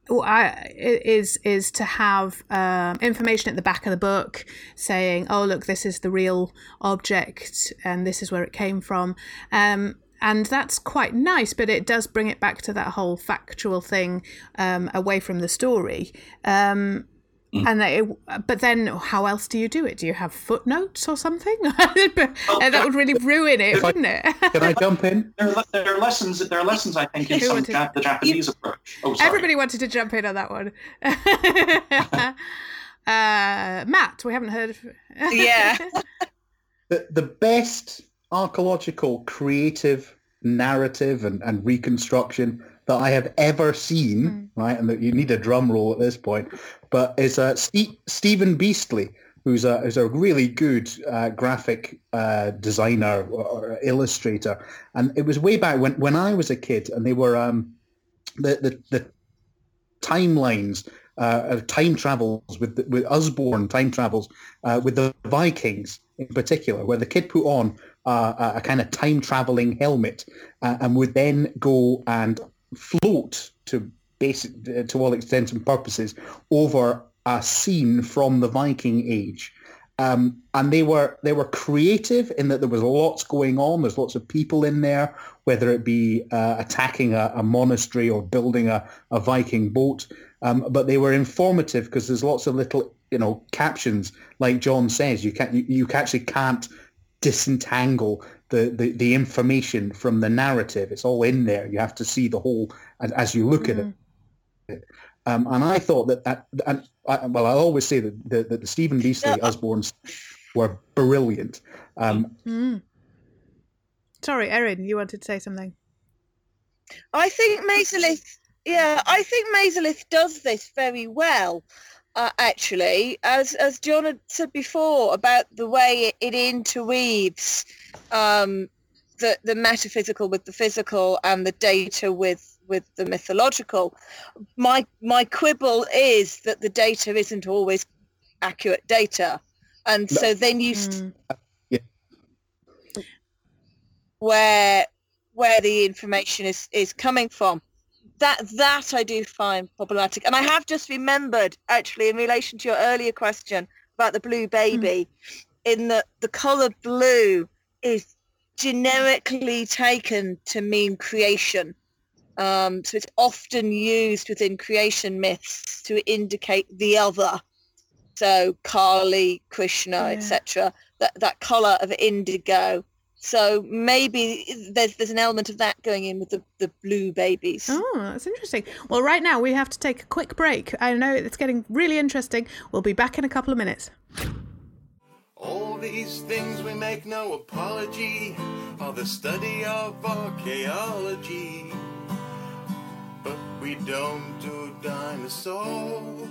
I, is is to have um, information at the back of the book saying, "Oh, look, this is the real object, and this is where it came from." Um, and that's quite nice, but it does bring it back to that whole factual thing um, away from the story. Um, Mm. And it, but then how else do you do it? Do you have footnotes or something? that would really ruin it, wouldn't it? Can I jump in? There are, there are lessons. There are lessons. I think in some the Japanese approach. Oh, Everybody wanted to jump in on that one. uh, Matt, we haven't heard. Of... yeah. the the best archaeological creative narrative and, and reconstruction that I have ever seen, mm. right? And that you need a drum roll at this point, but is uh, St- Stephen Biesty, who's a who's a really good uh, graphic uh, designer or illustrator, and it was way back when when I was a kid, and they were um, the the, the timelines. Uh, time travels with with Usborne time travels uh, with the Vikings in particular, where the kid put on uh, a, a kind of time traveling helmet uh, and would then go and float to basic uh, to all extents and purposes over a scene from the Viking Age. Um, and they were they were creative in that there was lots going on. There's lots of people in there, whether it be uh, attacking a, a, monastery or building a, a Viking boat. Um, but they were informative because there's lots of little you know captions, like John says. You can't you, you actually can't disentangle the, the, the information from the narrative. It's all in there. You have to see the whole as, as you look mm. at it. Um, and I thought that that, and I, well, I always say that the, that the Stephen Biesty yeah. Usbornes were brilliant. Um, mm. Sorry, Erin, you wanted to say something. I think Mesolith, yeah, I think Mesolith does this very well uh, actually, as as John had said before about the way it, it interweaves um, the the metaphysical with the physical and the data with with the mythological. My my quibble is that the data isn't always accurate data, and no. so then you mm. yeah. where where the information is is coming from that that I do find problematic. And I have just remembered, actually, in relation to your earlier question about the blue baby, mm. in that the colour blue is generically taken to mean creation. Um, so it's often used within creation myths to indicate the other. So Kali, Krishna, yeah. etc. That that colour of indigo so maybe there's there's an element of that going in with the, the blue babies. Oh, that's interesting. Well, right now we have to take a quick break. I know it's getting really interesting. We'll be back in a couple of minutes. All these things we make no apology are the study of archaeology. But we don't do dinosaurs.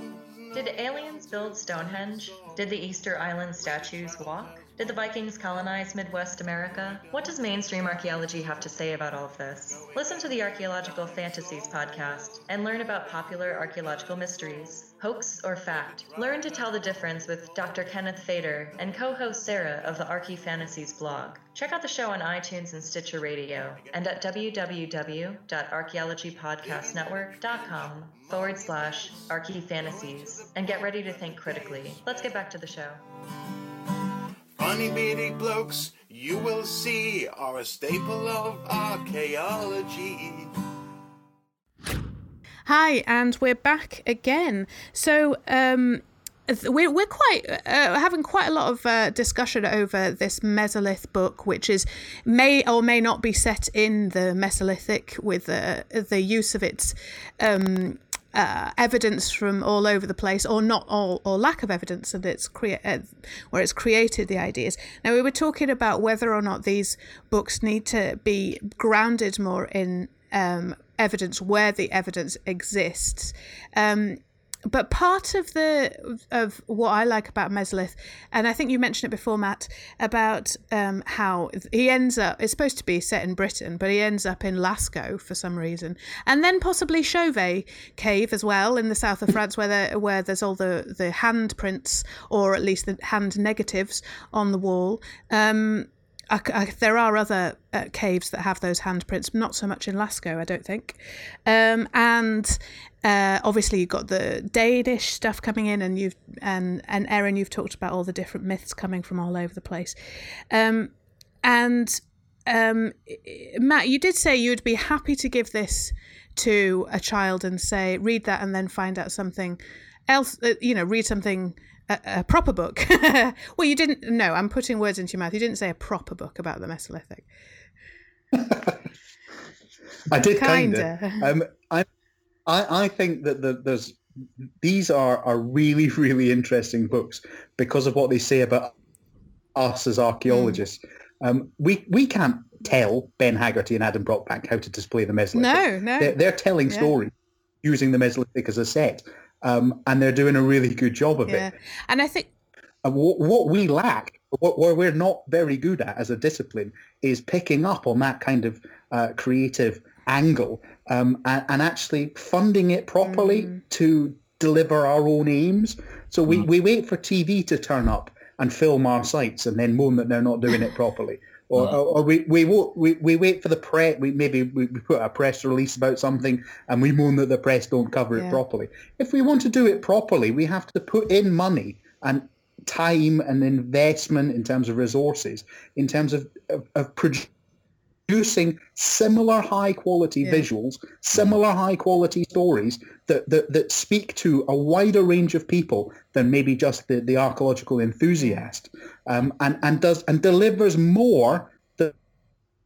Did aliens build Stonehenge? Did the Easter Island statues walk? Did the Vikings colonize Midwest America? What does mainstream archaeology have to say about all of this? Listen to the Archaeological Fantasies podcast and learn about popular archaeological mysteries. Hoax or fact? Learn to tell the difference with Dr. Kenneth Feder and co host Sarah of the Archy Fantasies blog. Check out the show on iTunes and Stitcher Radio and at www.archaeologypodcastnetwork.com forward slash Archy Fantasies and get ready to think critically. Let's get back to the show. Funny blokes you will see are a staple of archaeology. Hi, and we're back again. So, um, we're we're quite uh, having quite a lot of uh, discussion over this Mesolith book, which is may or may not be set in the Mesolithic with uh, the use of its. Um, uh, evidence from all over the place, or not all, or lack of evidence, and it's uh, where it's created the ideas. Now we were talking about whether or not these books need to be grounded more in um, evidence where the evidence exists. Um, but part of the of what I like about Mesolith, and I think you mentioned it before, Matt, about um, how he ends up. It's supposed to be set in Britain, but he ends up in Lascaux for some reason, and then possibly Chauvet Cave as well in the south of France, where there, where there's all the the handprints or at least the hand negatives on the wall. Um, I, I, there are other uh, caves that have those handprints, not so much in Lascaux, I don't think. Um, and uh, obviously, you've got the Danish stuff coming in, and you've and and Erin, you've talked about all the different myths coming from all over the place. Um, and um, Matt, you did say you'd be happy to give this to a child and say, read that, and then find out something else. Uh, you know, read something a, a proper book. well, you didn't. No, I'm putting words into your mouth. You didn't say a proper book about the Mesolithic. I did kind Kinda. of. Um, I, I, I think that the, there's these are are really really interesting books because of what they say about us as archaeologists. Um, we we can't tell Ben Haggarty and Adam Brockbank how to display the Mesolithic. No, no. They're, they're telling Yeah. stories using the Mesolithic as a set, um, and they're doing a really good job of yeah, it. and I think And what, what we lack, what, what we're not very good at as a discipline, is picking up on that kind of uh, creative angle um, and, and actually funding it properly to deliver our own aims. So we, we wait for TV to turn up and film our sites and then moan that they're not doing it properly. Or, or, or we, we, we, we wait for the press, we maybe we, we put a press release about something and we moan that the press don't cover Yeah. it properly. If we want to do it properly, we have to put in money and time and investment in terms of resources, in terms of, of, of producing similar high quality Yeah. visuals, similar high quality stories that, that, that speak to a wider range of people than maybe just the, the archaeological enthusiast, um, and, and does and delivers more than,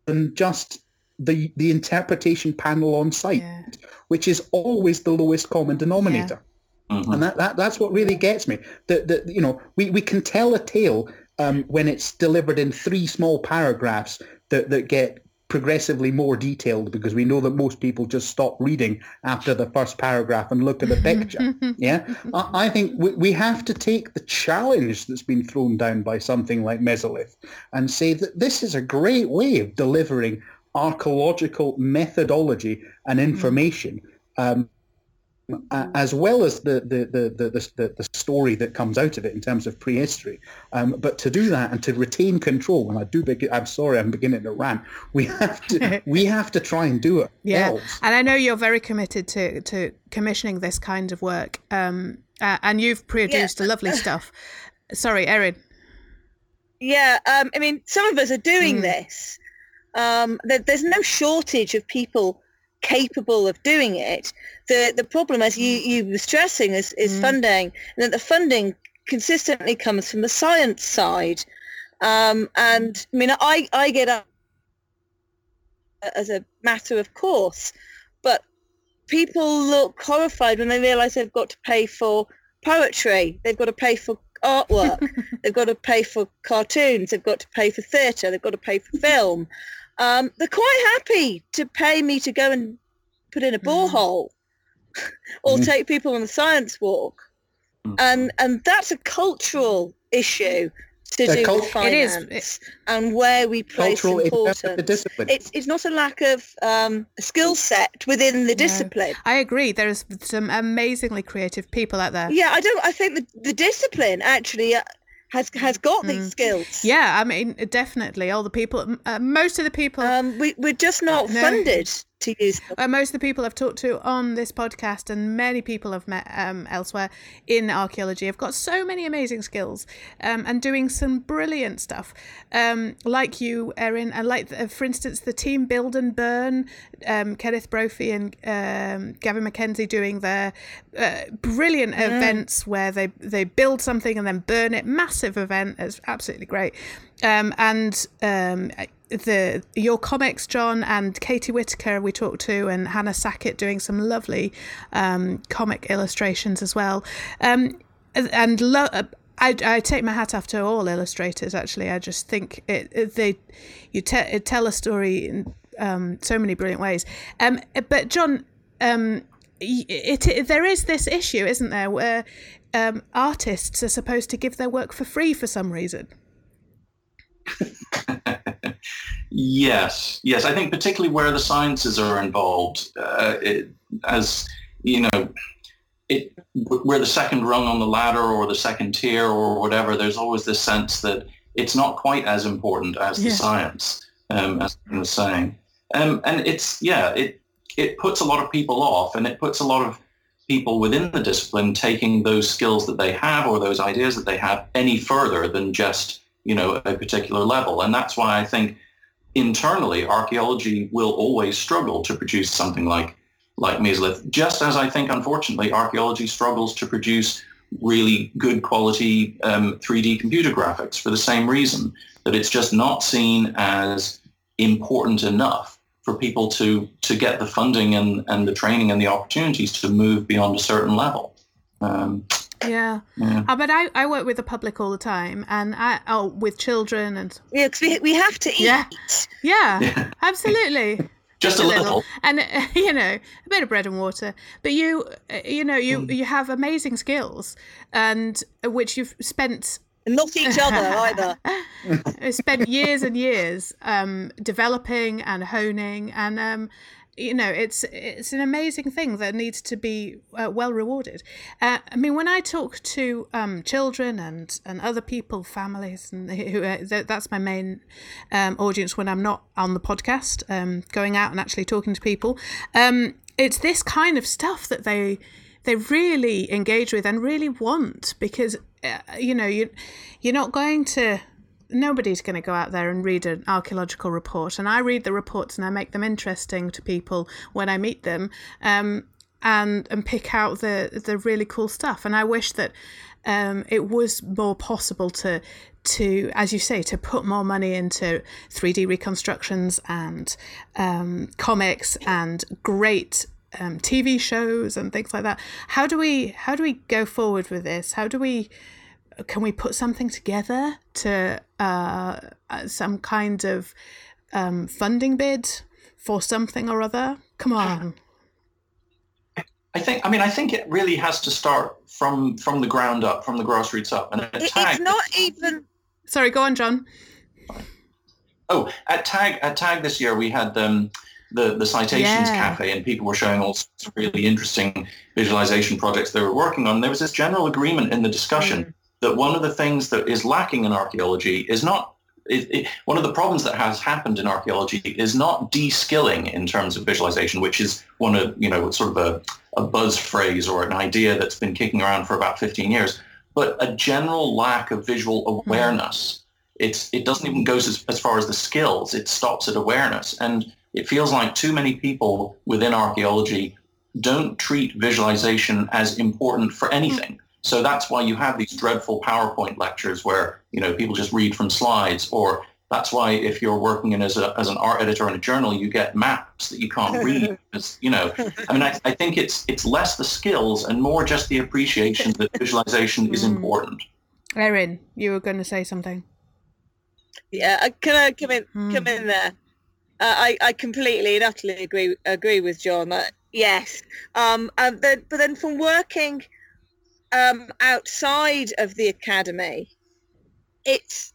than just the the interpretation panel on site, Yeah. which is always the lowest common denominator. Mhm. And that, that that's what really gets me. That that you know we, we can tell a tale um, when it's delivered in three small paragraphs that, that get progressively more detailed because we know that most people just stop reading after the first paragraph and look at the picture. yeah, I, I think we, we have to take the challenge that's been thrown down by something like Mesolith and say that this is a great way of delivering archaeological methodology and information. Um, a- as well as the the, the, the, the, the the story that comes out of it in terms of prehistory. Um, but to do that and to retain control, and I do, begin, I'm sorry, I'm beginning to rant. We have to we have to try and do it. Yeah, ourselves. and I know you're very committed to to commissioning this kind of work. Um, uh, and you've produced a lovely stuff. Sorry, Erin. Yeah, um, I mean, some of us are doing Mm. this. Um, there, there's no shortage of people capable of doing it. The the problem, as you, you were stressing, is, is Mm. funding, and that the funding consistently comes from the science side. Um, and I mean, I, I get up as a matter of course, but people look horrified when they realise they've got to pay for poetry, they've got to pay for artwork, they've got to pay for cartoons, they've got to pay for theatre, they've got to pay for film. Um, they're quite happy to pay me to go and put in a borehole or Mhm. take people on a science walk. Mm. And and that's a cultural issue to A do cult- with It is. finance and where we place Cultural in terms of the importance. discipline. It's it's not a lack of um, skill set within the discipline. I agree. There's some amazingly creative people out there. Yeah, I don't. I think the, the discipline actually uh, has has got these skills. Mm. Yeah, I mean, definitely. All the people, uh, most of the people. Um, we we're just not No. funded to them. Uh, most of the people I've talked to on this podcast and many people I've met um, elsewhere in archaeology have got so many amazing skills um, and doing some brilliant stuff. Um, like you, Erin, and like, uh, for instance, the team Build and Burn, um, Kenneth Brophy and um, Gavin McKenzie doing their uh, brilliant events where they, they build something and then burn it. Massive event. It's absolutely great. Um, and um, the your comics, John, and Katie Whitaker we talked to, and Hannah Sackett doing some lovely um, comic illustrations as well. Um, and lo- I, I take my hat off to all illustrators. Actually, I just think it, it they you te- tell a story in um, so many brilliant ways. Um, but John, um, it, it there is this issue, isn't there, where um, artists are supposed to give their work for free for some reason. Yes, yes. I think particularly where the sciences are involved, uh, it, as you know, it we're the second rung on the ladder or the second tier or whatever. There's always this sense that it's not quite as important as Yeah. the science, um, as I was saying. Um, and it's yeah, it it puts a lot of people off, and it puts a lot of people within the discipline taking those skills that they have or those ideas that they have any further than just you know a particular level. And that's why I think internally archaeology will always struggle to produce something like like mesolith just as i think unfortunately archaeology struggles to produce really good quality um, 3d computer graphics for the same reason that it's just not seen as important enough for people to to get the funding and, and the training and the opportunities to move beyond a certain level. Um, Yeah. yeah. Uh, but I, I work with the public all the time, and I oh with children and Yeah, because we, we have to eat. Yeah. yeah, Yeah. absolutely. just a little and uh, you know a bit of bread and water but you uh, you know you Mm. you have amazing skills and uh, which you've spent And not each other either. spent years and years um, developing and honing and um, you know it's it's an amazing thing that needs to be uh, well rewarded. Uh, i mean when i talk to um, children and and other people families and who uh, th- that's my main um, audience when i'm not on the podcast um, going out and actually talking to people um, it's this kind of stuff that they they really engage with and really want because uh, you know you you're not going to nobody's going to go out there and read an archaeological report and i read the reports and i make them interesting to people when i meet them um, and and pick out the the really cool stuff and i wish that um, it was more possible to to as you say to put more money into 3d reconstructions and um, comics and great um, TV shows and things like that. How do we how do we go forward with this? How do we can we put something together to uh, uh, some kind of um, funding bid for something or other? Come on. I think. I mean, I think it really has to start from from the ground up, from the grassroots up, and at Tag. it's not even. Sorry, go on, John. Oh, at Tag at Tag this year we had um, the the citations Yeah. cafe, and people were showing all sorts of really interesting visualization projects they were working on. There was this general agreement in the discussion that one of the things that is lacking in archaeology is not. It, it, one of the problems that has happened in archaeology is not de-skilling in terms of visualization, which is one of you know sort of a, a buzz phrase or an idea that's been kicking around for about 15 years, but a general lack of visual mm-hmm. awareness. It's it doesn't even go as, as far as the skills. It stops at awareness. And it feels like too many people within archaeology don't treat visualization as important for anything mm-hmm. So that's why you have these dreadful powerpoint lectures where you know people just read from slides or that's why if you're working in as, a, as an art editor in a journal you get maps that you can't read because you know i mean I, I think it's it's less the skills and more just the appreciation that visualization is Mm. important Erin, you were going to say something. Yeah, uh, can I come in? Hmm. Come in there. Uh, I I completely and utterly agree agree with John. That yes, um, and then, but then from working um, outside of the academy, it's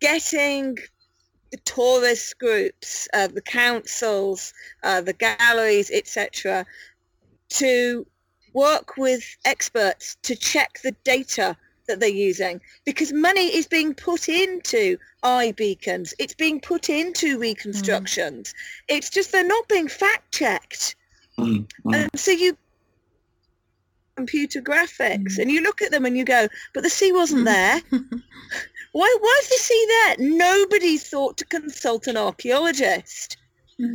getting the tourist groups, uh, the councils, uh, the galleries, etc., to work with experts to check the data that they're using because money is being put into iBeacons. It's being put into reconstructions. It's just they're not being fact checked. Mm, mm. And so you computer graphics mm. and you look at them and you go, but the sea wasn't mm. there. why why is the sea there? Nobody thought to consult an archaeologist.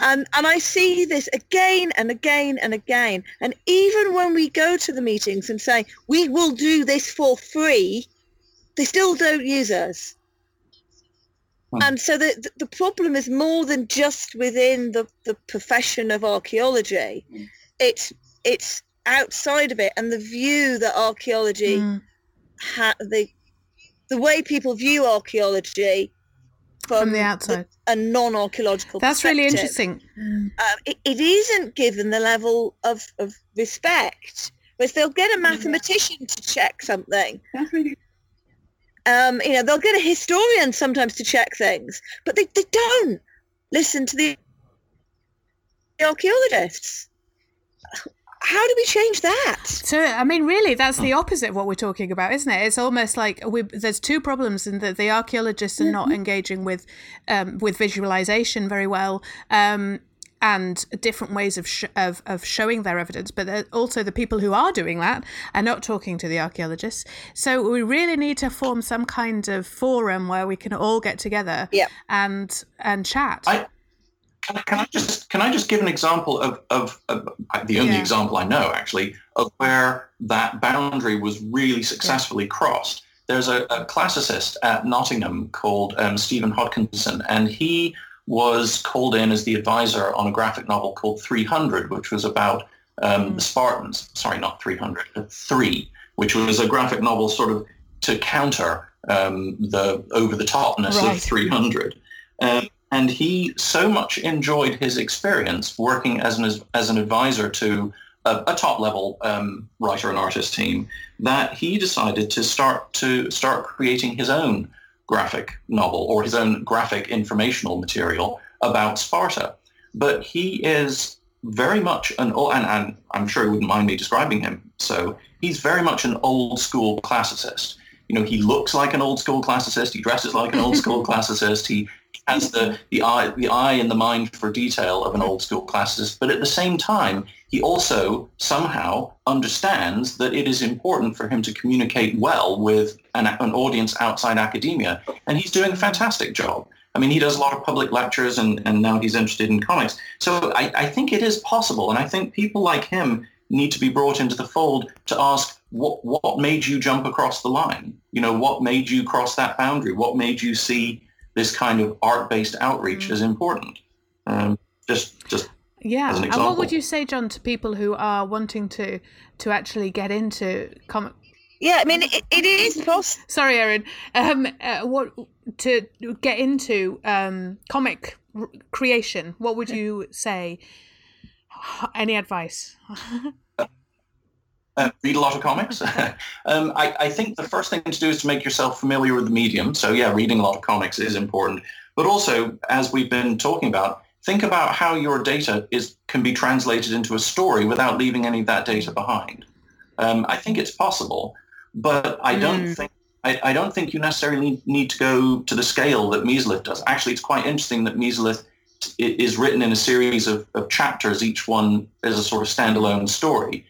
And and I see this again and again and again. And even when we go to the meetings and say, we will do this for free, they still don't use us. Hmm. And so the, the- problem is more than just within the, the profession of archaeology. Hmm. It's it's outside of it and the view that archaeology Mm. ha- the the way people view archaeology from, From the outside. a non-archaeological That's really interesting. um, it, it isn't given the level of, of respect. Whereas they'll get a mathematician to check something. Um, you know, they'll get a historian sometimes to check things, but they, they don't listen to the archaeologists. How do we change that? So, I mean, really, that's the opposite of what we're talking about, isn't it? It's almost like we, there's two problems in that the archaeologists are not engaging with um, with visualization very well. Um, and different ways of, sh- of of showing their evidence, but also the people who are doing that are not talking to the archaeologists. So we really need to form some kind of forum where we can all get together Yep. and and chat. I, can, can I just can I just give an example of, of, of the only Yeah. example I know actually of where that boundary was really successfully crossed. There's a, a classicist at Nottingham called um, Stephen Hodkinson, and he was called in as the advisor on a graphic novel called 300, which was about um, the Spartans. Sorry, not 300, but three, which was a graphic novel sort of to counter um, the over-the-topness Right. of 300. Um, and he so much enjoyed his experience working as an as an advisor to a, a top level um, writer and artist team that he decided to start to start creating his own graphic novel or his own graphic informational material about Sparta. But he is very much an old, and, and I'm sure he wouldn't mind me describing him. So he's very much an old school classicist. You know, he looks like an old school classicist. He dresses like an old school classicist. He has the, the eye the eye and the mind for detail of an old school classicist, but at the same time, he also somehow understands that it is important for him to communicate well with an, an audience outside academia, and he's doing a fantastic job. I mean, he does a lot of public lectures, and, and now he's interested in comics. So I, I think it is possible, and I think people like him need to be brought into the fold to ask what what made you jump across the line? You know, what made you cross that boundary? What made you see this kind of art-based outreach is important? Um, just just Yeah, as an and what would you say, John, to people who are wanting to to actually get into comic? Yeah, I mean, it, it is possible. Sorry, Erin. Um, uh, what to get into um, comic r- creation? What would you say? Any advice? uh, read a lot of comics. um, I, I think the first thing to do is to make yourself familiar with the medium. So yeah, reading a lot of comics is important. But also, as we've been talking about, think about how your data is can be translated into a story without leaving any of that data behind. Um, I think it's possible, but I don't Mm. think I, I don't think you necessarily need to go to the scale that Mesolith does. Actually, it's quite interesting that Mesolith is written in a series of, of chapters, each one is a sort of standalone story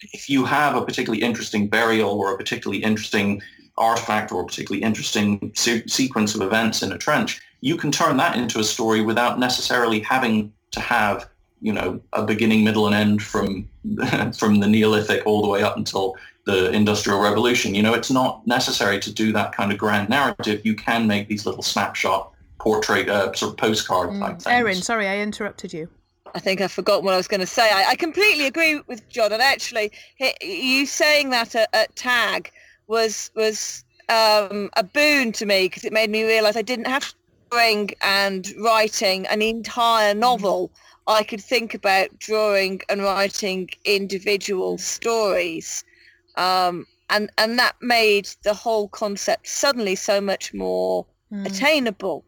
if you have a particularly interesting burial or a particularly interesting artifact or a particularly interesting se- sequence of events in a trench, you can turn that into a story without necessarily having to have, you know, a beginning, middle, and end from from the Neolithic all the way up until the Industrial Revolution. You know, it's not necessary to do that kind of grand narrative. You can make these little snapshot portrait, uh, sort of postcard type things. Erin, sorry, I interrupted you. I think I've forgotten what I was going to say. I, I completely agree with John, and actually, he, you saying that at, at Tag was was um, a boon to me because it made me realise I didn't have to drawing and writing an entire novel. I could think about drawing and writing individual stories, um, and and that made the whole concept suddenly so much more attainable.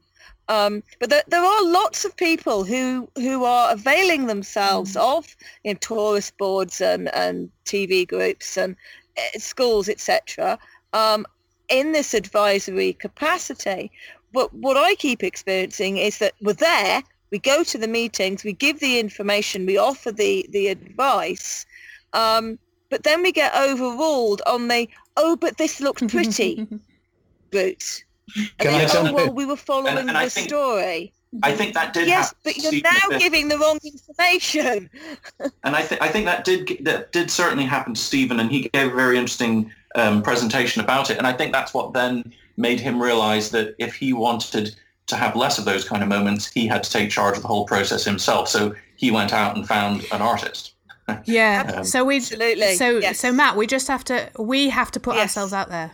Um, but there, there are lots of people who who are availing themselves of you know, tourist boards and, and TV groups and uh, schools, etc., um, in this advisory capacity. But what I keep experiencing is that we're there, we go to the meetings, we give the information, we offer the, the advice, um, but then we get overruled on the, oh, but this looks pretty route. And Can I jump well, in? we were following And- and I the think- story. I think that did Yes, but you're Stephen now Smith. giving the wrong information. And I, th- I think that did that did certainly happen to Stephen, and he gave a very interesting um, presentation about it. And I think that's what then made him realise that if he wanted to have less of those kind of moments, he had to take charge of the whole process himself. So he went out and found an artist. Yeah. Um, so we Absolutely, so yes. so Matt, we just have to we have to put Yes. ourselves out there.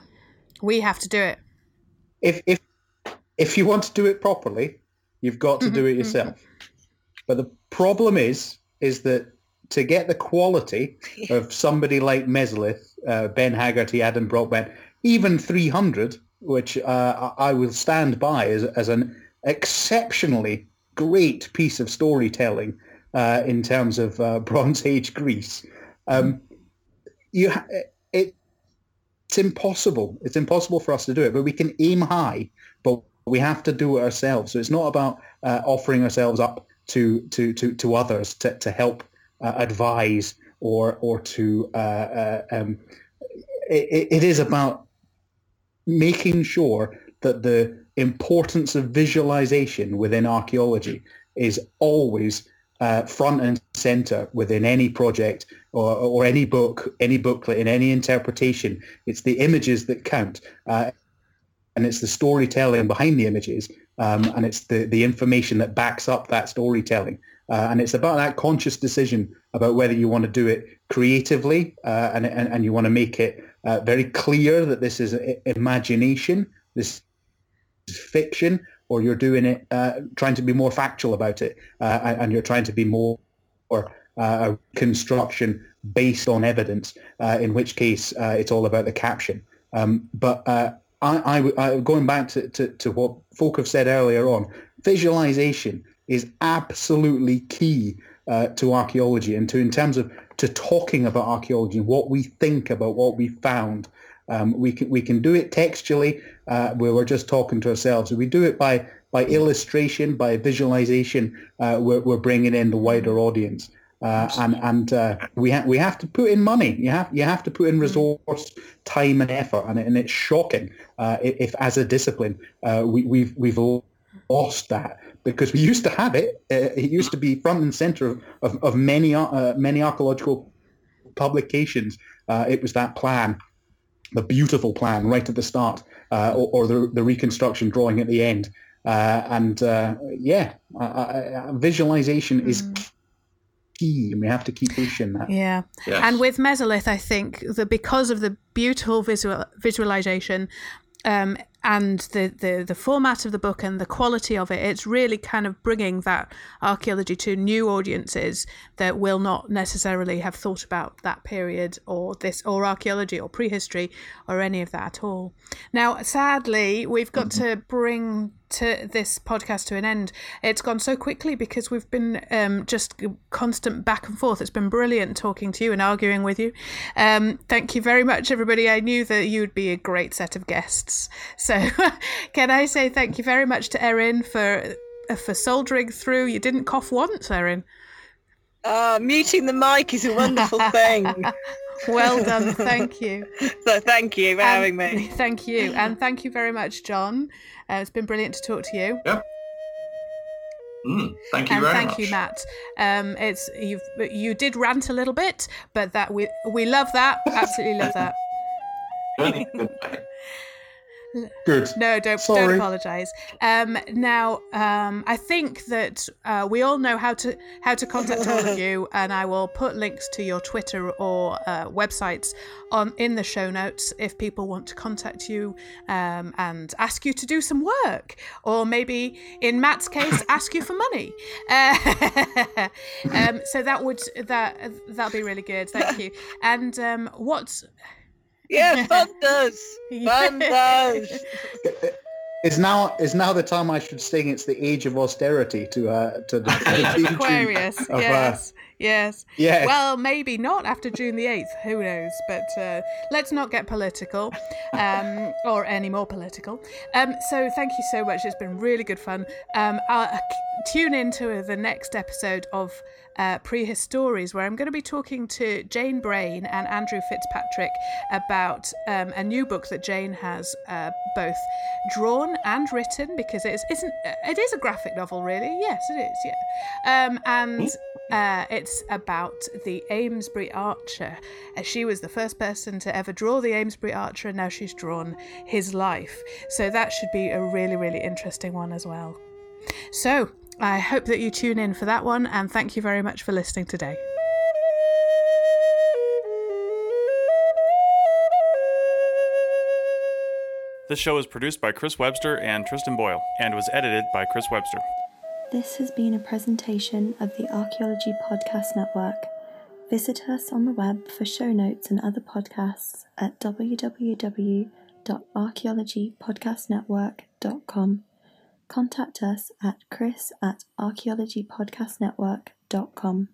We have to do it. If if if you want to do it properly, you've got to do it yourself. But the problem is is that to get the quality of somebody like Mesolith, uh, Ben Haggarty, Adam Brockbank, even 300, which uh, I will stand by as, as an exceptionally great piece of storytelling uh, in terms of uh, Bronze Age Greece. Um, you ha- it, it's impossible. It's impossible for us to do it, but we can aim high, but we have to do it ourselves. So it's not about uh, offering ourselves up to to to, to others to, to help uh, advise or or to uh, uh, um, it, it is about making sure that the importance of visualization within archaeology is always uh, front and center within any project or, or any book, any booklet, in any interpretation. It's the images that count. Uh, and it's the storytelling behind the images um, and it's the, the information that backs up that storytelling. Uh, and it's about that conscious decision about whether you want to do it creatively uh, and, and, and you want to make it uh, very clear that this is imagination, this is fiction, or you're doing it uh, trying to be more factual about it uh, and, you're trying to be more or uh, a construction based on evidence, uh, in which case uh, it's all about the caption. Um, but I, I, I, going back to, to, to what folk have said earlier on, visualization is absolutely key uh, to archaeology and to in terms of to talking about archaeology what we think about what we found. Um, we can we can do it textually uh, where we're just talking to ourselves. We do it by by illustration, by visualization. Uh, we're, we're bringing in the wider audience. Uh, and and uh, we have we have to put in money. You have you have to put in resource, time, and effort, and, and it's shocking uh, if, as a discipline, uh, we, we've we've lost that because we used to have it. It used to be front and center of of, of many uh, many archaeological publications. Uh, it was that plan, the beautiful plan right at the start, or, or, the the reconstruction drawing at the end. and yeah, visualization mm. is key and we have to keep pushing that yeah yes. and with mesolith i think that because of the beautiful visual visualization um, and the, the the format of the book and the quality of it, it's really kind of bringing that archaeology to new audiences that will not necessarily have thought about that period or this or archaeology or prehistory or any of that at all. Now, sadly, we've got mm-hmm. to bring to this podcast to an end. It's gone so quickly because we've been um, just constant back and forth. It's been brilliant talking to you and arguing with you. Um, thank you very much, everybody. I knew that you would be a great set of guests. So, can I say thank you very much to Erin for for soldiering through? You didn't cough once, Erin. Uh, muting the mic is a wonderful thing. well done, thank you. So thank you for and, having me. Thank you, and thank you very much, John. Uh, it's been brilliant to talk to you. Yep. Mm, thank you and thank much. you, Matt. Um, it's you. You did rant a little bit, but that we we love that. Absolutely love that. Good. No, don't Sorry. don't apologise. Um, now, um, I think that uh, we all know how to how to contact all of you, and I will put links to your Twitter or uh, websites on in the show notes if people want to contact you um, and ask you to do some work, or maybe in Matt's case, ask you for money. Uh, um, so that would that that'll be really good. Thank you. And um, what? Yeah, fun does. Fun does. Is now is now the time I should sing? It's the age of austerity to uh to the, to the Aquarius. of, yes. Uh, Yes. Yes. Well, maybe not after June the 8th. Who knows? But uh, let's not get political um, or any more political. Um, so thank you so much. It's been really good fun. Um, I'll, uh, tune in to the next episode of uh, Prehistories, where I'm going to be talking to Jane Brayne and Andrew Fitzpatrick about um, a new book that Jane has uh, both drawn and written because it is, isn't it is a graphic novel, really. Yes, it is. Yeah, um, and uh, it's about the Amesbury Archer. Uh, she was the first person to ever draw the Amesbury Archer, and now she's drawn his life. So that should be a really, really interesting one as well. So I hope that you tune in for that one, and thank you very much for listening today. This show is produced by Chris Webster and Tristan Boyle, and was edited by Chris Webster. This has been a presentation of the Archaeology Podcast Network. Visit us on the web for show notes and other podcasts at www.archaeologypodcastnetwork.com. Contact us at chris at archaeologypodcastnetwork.com.